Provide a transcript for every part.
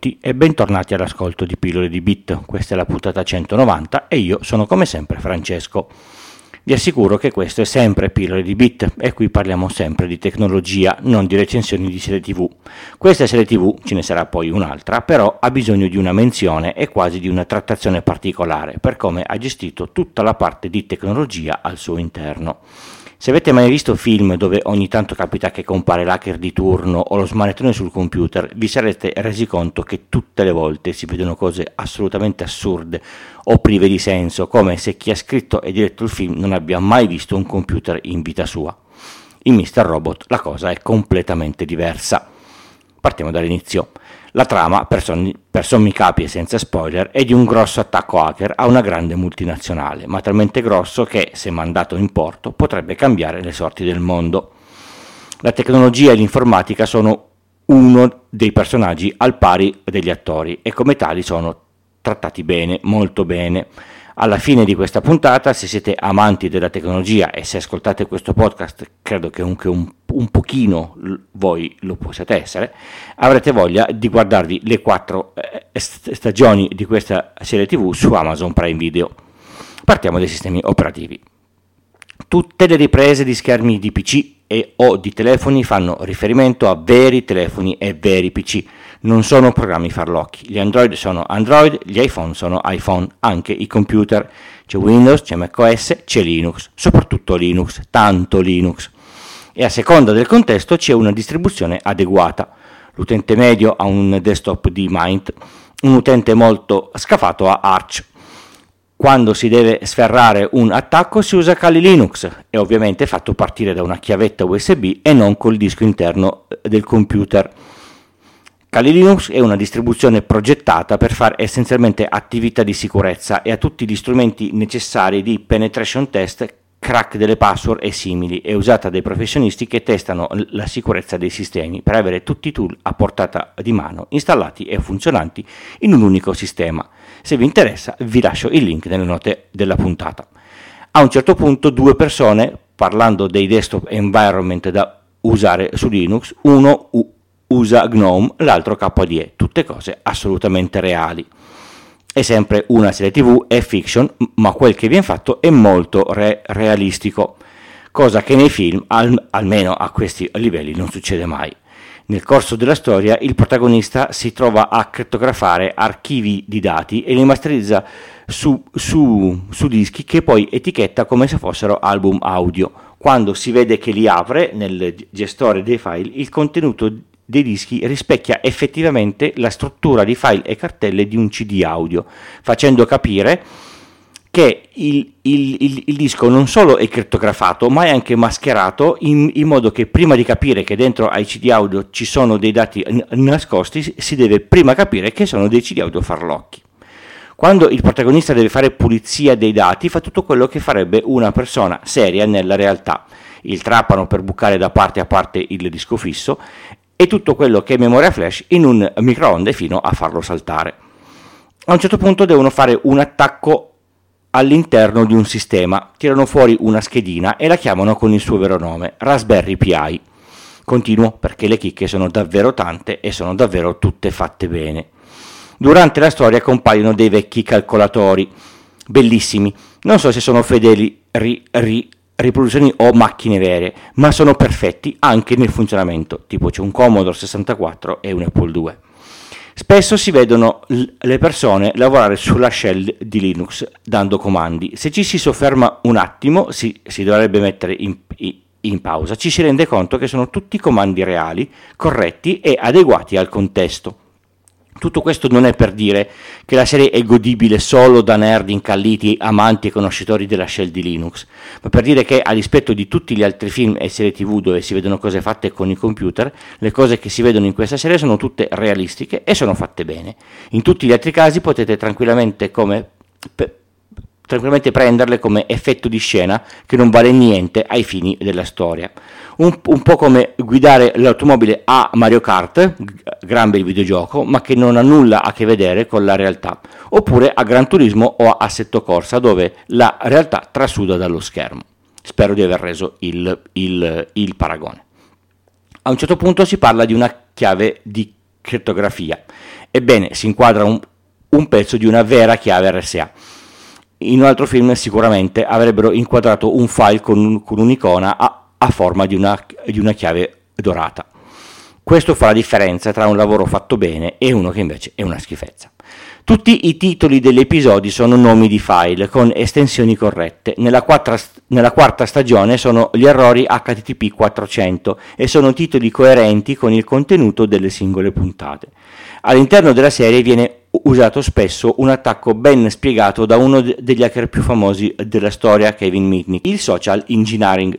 Tutti e bentornati all'ascolto di Pillole di Bit. Questa è la puntata 190 e io sono come sempre Francesco. Vi assicuro che questo è sempre Pillole di Bit e qui parliamo sempre di tecnologia, non di recensioni di serie TV. Questa serie TV, ce ne sarà poi un'altra, però ha bisogno di una menzione e quasi di una trattazione particolare per come ha gestito tutta la parte di tecnologia al suo interno. Se avete mai visto film dove ogni tanto capita che compare l'hacker di turno o lo smanettone sul computer, vi sarete resi conto che tutte le volte si vedono cose assolutamente assurde o prive di senso, come se chi ha scritto e diretto il film non abbia mai visto un computer in vita sua. In Mr. Robot la cosa è completamente diversa. Partiamo dall'inizio. La trama, per, sommi, per sommi capi e senza spoiler, è di un grosso attacco hacker a una grande multinazionale, ma talmente grosso che, se mandato in porto, potrebbe cambiare le sorti del mondo. La tecnologia e l'informatica sono uno dei personaggi al pari degli attori e come tali sono trattati bene, molto bene. Alla fine di questa puntata, se siete amanti della tecnologia e se ascoltate questo podcast, credo che anche un, un pochino voi lo possiate essere, avrete voglia di guardarvi le quattro eh, stagioni di questa serie TV su Amazon Prime Video. Partiamo dai sistemi operativi. Tutte le riprese di schermi di PC e o di telefoni fanno riferimento a veri telefoni e veri PC non sono programmi farlocchi. Gli Android sono Android, gli iPhone sono iPhone, anche i computer. C'è Windows, c'è macOS, c'è Linux, soprattutto Linux, tanto Linux. E a seconda del contesto c'è una distribuzione adeguata. L'utente medio ha un desktop di Mint, un utente molto scafato ha Arch. Quando si deve sferrare un attacco si usa Kali Linux, è ovviamente fatto partire da una chiavetta USB e non col disco interno del computer. Kali Linux è una distribuzione progettata per fare essenzialmente attività di sicurezza e ha tutti gli strumenti necessari di penetration test, crack delle password e simili. È usata dai professionisti che testano la sicurezza dei sistemi per avere tutti i tool a portata di mano, installati e funzionanti in un unico sistema. Se vi interessa vi lascio il link nelle note della puntata. A un certo punto due persone, parlando dei desktop environment da usare su Linux, uno usa GNOME, l'altro KDE, tutte cose assolutamente reali. È sempre una serie TV, è fiction, ma quel che viene fatto è molto re- realistico, cosa che nei film, al- almeno a questi livelli, non succede mai. Nel corso della storia il protagonista si trova a crittografare archivi di dati e li masterizza su, su, su, dischi che poi etichetta come se fossero album audio. Quando si vede che li apre nel gestore dei file, il contenuto dei dischi rispecchia effettivamente la struttura di file e cartelle di un CD audio, facendo capire che il, il, il, il, disco non solo è crittografato, ma è anche mascherato in, in, modo che prima di capire che dentro ai CD audio ci sono dei dati n- nascosti, si deve prima capire che sono dei CD audio farlocchi. Quando il protagonista deve fare pulizia dei dati, fa tutto quello che farebbe una persona seria nella realtà. Il trapano per bucare da parte a parte il disco fisso e tutto quello che è memoria flash in un microonde fino a farlo saltare. A un certo punto devono fare un attacco all'interno di un sistema, tirano fuori una schedina e la chiamano con il suo vero nome, Raspberry Pi. Continuo perché le chicche sono davvero tante e sono davvero tutte fatte bene. Durante la storia compaiono dei vecchi calcolatori, bellissimi, non so se sono fedeli ri, ri, riproduzioni o macchine vere, ma sono perfetti anche nel funzionamento, tipo c'è un Commodore 64 e un Apple II. Spesso si vedono le persone lavorare sulla shell di Linux dando comandi. Se ci si sofferma un attimo, si, si dovrebbe mettere in, in pausa, ci si rende conto che sono tutti comandi reali, corretti e adeguati al contesto. Tutto questo non è per dire che la serie è godibile solo da nerd incalliti, amanti e conoscitori della shell di Linux, ma per dire che a dispetto di tutti gli altri film e serie tv dove si vedono cose fatte con i computer, le cose che si vedono in questa serie sono tutte realistiche e sono fatte bene. In tutti gli altri casi potete tranquillamente come tranquillamente prenderle come effetto di scena che non vale niente ai fini della storia. Un, un, po' come guidare l'automobile a Mario Kart, gran bel videogioco, ma che non ha nulla a che vedere con la realtà, oppure a Gran Turismo o a Assetto Corsa, dove la realtà trasuda dallo schermo. Spero di aver reso il, il, il paragone. A un certo punto si parla di una chiave di crittografia Ebbene, si inquadra un, un pezzo di una vera chiave RSA. In un altro film sicuramente avrebbero inquadrato un file con, un, con un'icona a, a forma di una, di una chiave dorata. Questo fa la differenza tra un lavoro fatto bene e uno che invece è una schifezza. Tutti i titoli degli episodi sono nomi di file con estensioni corrette. Nella, quattro, nella, quarta stagione sono gli errori HTTP 400 e sono titoli coerenti con il contenuto delle singole puntate. All'interno della serie viene usato spesso un attacco ben spiegato da uno degli hacker più famosi della storia, Kevin Mitnick, il social engineering.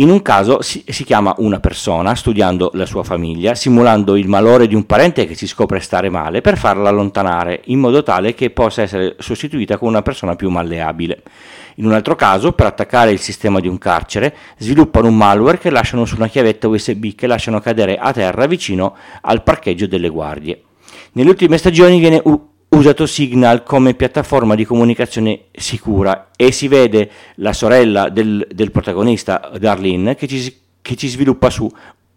In un caso si, si, chiama una persona, studiando la sua famiglia, simulando il malore di un parente che si scopre stare male, per farla allontanare, in modo tale che possa essere sostituita con una persona più malleabile. In un altro caso, per attaccare il sistema di un carcere, sviluppano un malware che lasciano su una chiavetta USB che lasciano cadere a terra vicino al parcheggio delle guardie. Nelle ultime stagioni viene usato Signal come piattaforma di comunicazione sicura e si vede la sorella del, del protagonista, Darlene, che ci, che ci sviluppa su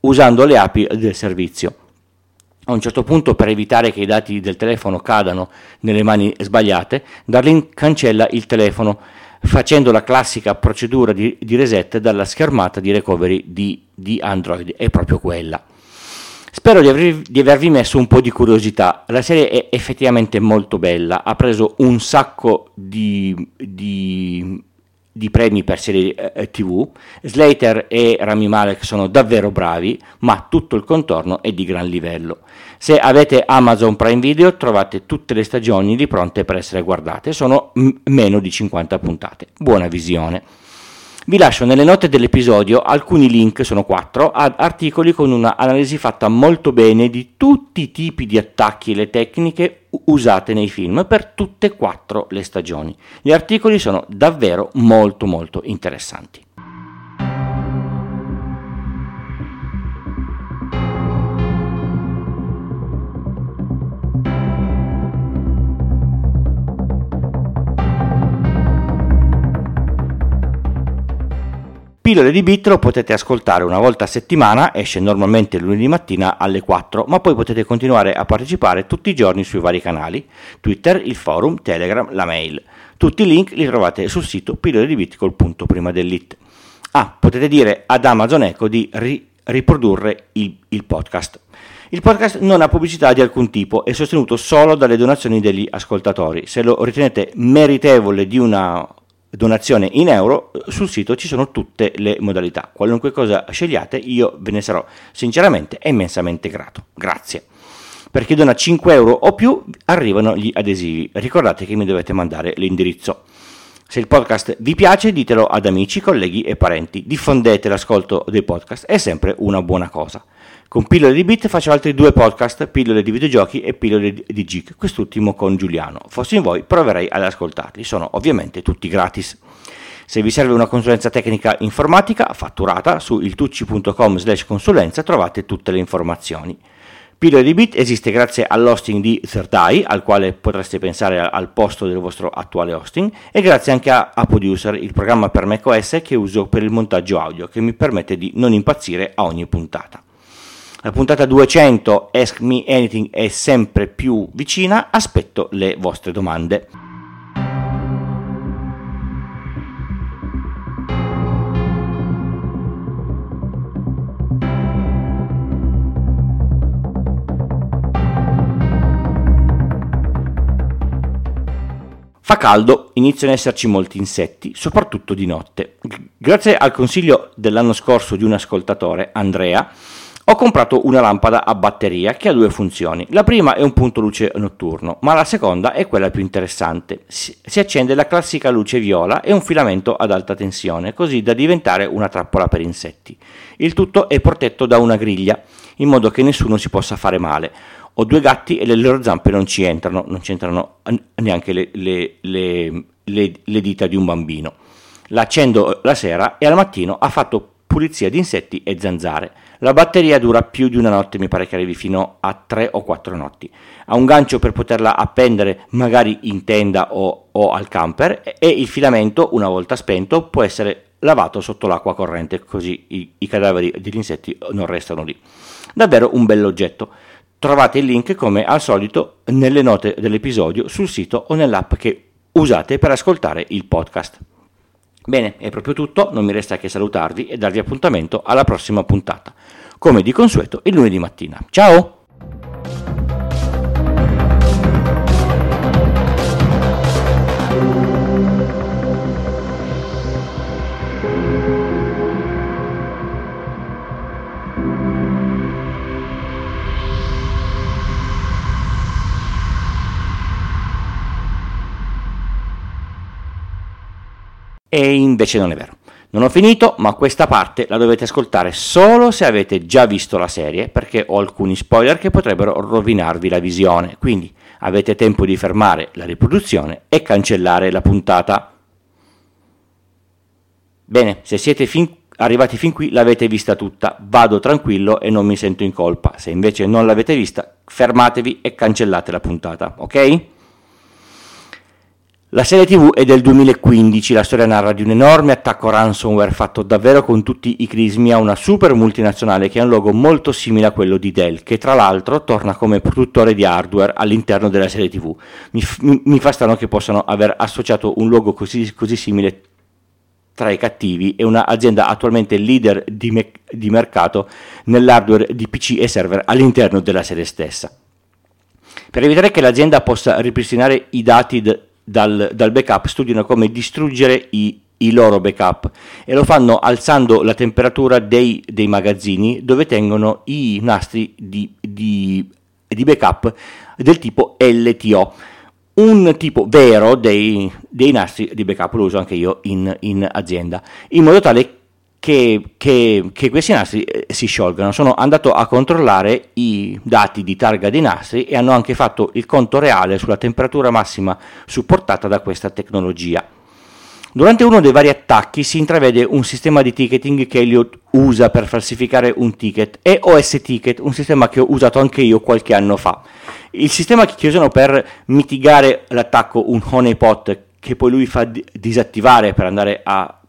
usando le api del servizio. A un certo punto, per evitare che i dati del telefono cadano nelle mani sbagliate, Darlene cancella il telefono facendo la classica procedura di, di reset dalla schermata di recovery di, di Android. È proprio quella. Spero di, aver, di, avervi messo un po' di curiosità. La serie è effettivamente molto bella, ha preso un sacco di, di, di premi per serie eh, TV. Slater e Rami Malek sono davvero bravi, ma tutto il contorno è di gran livello. Se avete Amazon Prime Video trovate tutte le stagioni lì pronte per essere guardate, sono m- meno di 50 puntate. Buona visione. Vi lascio nelle note dell'episodio alcuni link, sono quattro, ad articoli con un'analisi fatta molto bene di tutti i tipi di attacchi e le tecniche usate nei film per tutte e quattro le stagioni. Gli articoli sono davvero molto molto interessanti. Pillole di Bit lo potete ascoltare una volta a settimana, esce normalmente lunedì mattina alle 4, ma poi potete continuare a partecipare tutti i giorni sui vari canali, Twitter, il forum, Telegram, la mail. Tutti i link li trovate sul sito pillole di Bit col punto prima dell'it. Ah, potete dire ad Amazon Echo di ri- riprodurre il, il podcast. Il podcast non ha pubblicità di alcun tipo, è sostenuto solo dalle donazioni degli ascoltatori. Se lo ritenete meritevole di una donazione in euro, sul sito ci sono tutte le modalità. Qualunque cosa scegliate, io ve ne sarò sinceramente e immensamente grato. Grazie. Per chi dona 5 euro o più arrivano gli adesivi. Ricordate che mi dovete mandare l'indirizzo. Se il podcast vi piace, ditelo ad amici, colleghi e parenti. Diffondete l'ascolto dei podcast, è sempre una buona cosa. Con Pillole di Bit faccio altri due podcast, Pillole di videogiochi e Pillole di Geek, quest'ultimo con Giuliano. Fossi in voi proverei ad ascoltarli, sono ovviamente tutti gratis. Se vi serve una consulenza tecnica informatica fatturata su iltucci.com slash consulenza trovate tutte le informazioni. Pillole di Bit esiste grazie all'hosting di Third Eye, al quale potreste pensare al posto del vostro attuale hosting, e grazie anche a, a Producer, il programma per macOS che uso per il montaggio audio, che mi permette di non impazzire a ogni puntata. La puntata 200 Ask Me Anything è sempre più vicina, aspetto le vostre domande. Fa caldo, iniziano ad esserci molti insetti, soprattutto di notte. Grazie al consiglio dell'anno scorso di un ascoltatore, Andrea, ho comprato una lampada a batteria che ha due funzioni. La prima è un punto luce notturno, ma la seconda è quella più interessante. Si accende la classica luce viola e un filamento ad alta tensione, così da diventare una trappola per insetti. Il tutto è protetto da una griglia, in modo che nessuno si possa fare male. Ho due gatti e le loro zampe non ci entrano, non ci entrano neanche le, le, le, le dita di un bambino. La accendo la sera e al mattino ha fatto pulizia di insetti e zanzare. La batteria dura più di una notte, mi pare che arrivi fino a 3 o 4 notti. Ha un gancio per poterla appendere magari in tenda o, o al camper e il filamento, una volta spento, può essere lavato sotto l'acqua corrente, così i, i cadaveri degli insetti non restano lì. Davvero un bell'oggetto. Trovate il link come al solito nelle note dell'episodio sul sito o nell'app che usate per ascoltare il podcast. Bene, è proprio tutto, non mi resta che salutarvi e darvi appuntamento alla prossima puntata, come di consueto il lunedì mattina. Ciao! E invece non è vero. Non ho finito, ma questa parte la dovete ascoltare solo se avete già visto la serie, perché ho alcuni spoiler che potrebbero rovinarvi la visione. Quindi avete tempo di fermare la riproduzione e cancellare la puntata. Bene, se siete fin, arrivati fin qui l'avete vista tutta, vado tranquillo e non mi sento in colpa. Se invece non l'avete vista, fermatevi e cancellate la puntata, ok? La serie TV è del 2015, la storia narra di un enorme attacco ransomware fatto davvero con tutti i crismi a una super multinazionale che ha un logo molto simile a quello di Dell, che tra l'altro torna come produttore di hardware all'interno della serie TV. Mi, mi, mi fa strano che possano aver associato un logo così, così simile tra i cattivi e un'azienda attualmente leader di, me- di mercato nell'hardware di PC e server all'interno della serie stessa. Per evitare che l'azienda possa ripristinare i dati de- dal, dal backup studiano come distruggere i, i, loro backup e lo fanno alzando la temperatura dei, dei magazzini dove tengono i nastri di, di, di, backup del tipo LTO. Un tipo vero dei, dei nastri di backup lo uso anche io in, in azienda, in modo tale che che, che, questi nastri eh, si sciolgano. Sono andato a controllare i dati di targa dei nastri e hanno anche fatto il conto reale sulla temperatura massima supportata da questa tecnologia. Durante uno dei vari attacchi si intravede un sistema di ticketing che Elliot usa per falsificare un ticket e OS Ticket, un sistema che ho usato anche io qualche anno fa. Il sistema che usano per mitigare l'attacco, un honeypot che poi lui fa disattivare per andare a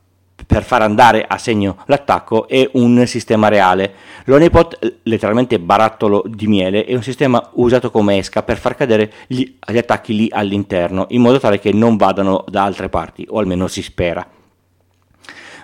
per far andare a segno l'attacco è un sistema reale. L'Honeypot, letteralmente barattolo di miele, è un sistema usato come esca per far cadere gli, gli attacchi lì all'interno, in modo tale che non vadano da altre parti, o almeno si spera.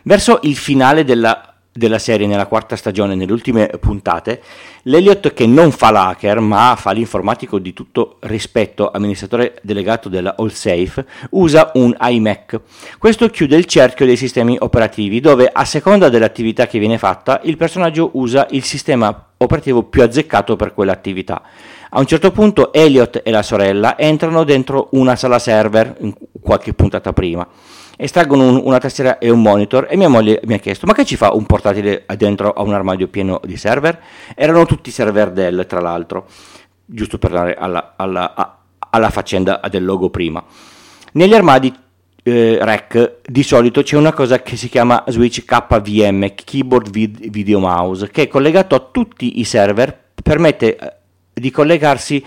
Verso il finale della della serie nella quarta stagione, nelle ultime puntate, l'Eliot che non fa l'hacker ma fa l'informatico di tutto rispetto, amministratore delegato della AllSafe, usa un iMac. Questo chiude il cerchio dei sistemi operativi dove a seconda dell'attività che viene fatta il personaggio usa il sistema operativo più azzeccato per quell'attività. A un certo punto Elliot e la sorella entrano dentro una sala server, qualche puntata prima estraggono un, una tastiera e un monitor e mia moglie mi ha chiesto ma che ci fa un portatile dentro a un armadio pieno di server? Erano tutti server Dell tra l'altro, giusto per dare alla, alla, alla faccenda del logo prima. Negli armadi eh, REC di solito c'è una cosa che si chiama switch KVM, Keyboard Video Mouse, che è collegato a tutti i server, permette eh, di collegarsi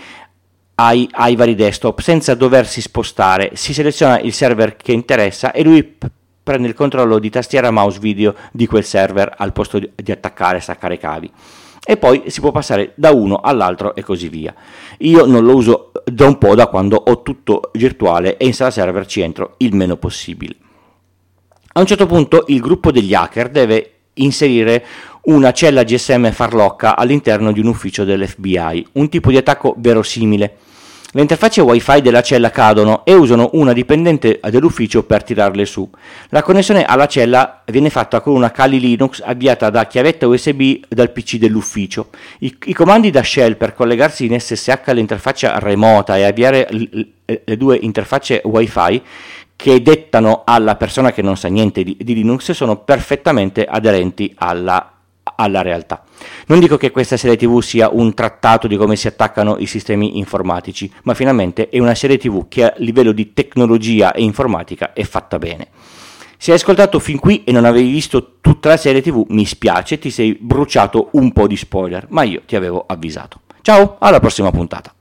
ai, ai vari desktop senza doversi spostare. Si seleziona il server che interessa e lui p- prende il controllo di tastiera mouse video di quel server al posto di, di attaccare e staccare cavi e poi si può passare da uno all'altro e così via. Io non lo uso da un po' da quando ho tutto virtuale e in sala server ci entro il meno possibile. A un certo punto il gruppo degli hacker deve inserire una cella GSM farlocca all'interno di un ufficio dell'FBI, un tipo di attacco verosimile. Le interfacce wifi della cella cadono e usano una dipendente dell'ufficio per tirarle su. La connessione alla cella viene fatta con una Kali Linux avviata da chiavetta USB dal PC dell'ufficio. I, I, comandi da shell per collegarsi in SSH all'interfaccia remota e avviare le due interfacce wifi che dettano alla persona che non sa niente di, di Linux sono perfettamente aderenti alla alla realtà. Non dico che questa serie TV sia un trattato di come si attaccano i sistemi informatici, ma finalmente è una serie TV che a livello di tecnologia e informatica è fatta bene. Se hai ascoltato fin qui e non avevi visto tutta la serie TV, mi spiace, ti sei bruciato un po' di spoiler, ma io ti avevo avvisato. Ciao, alla prossima puntata.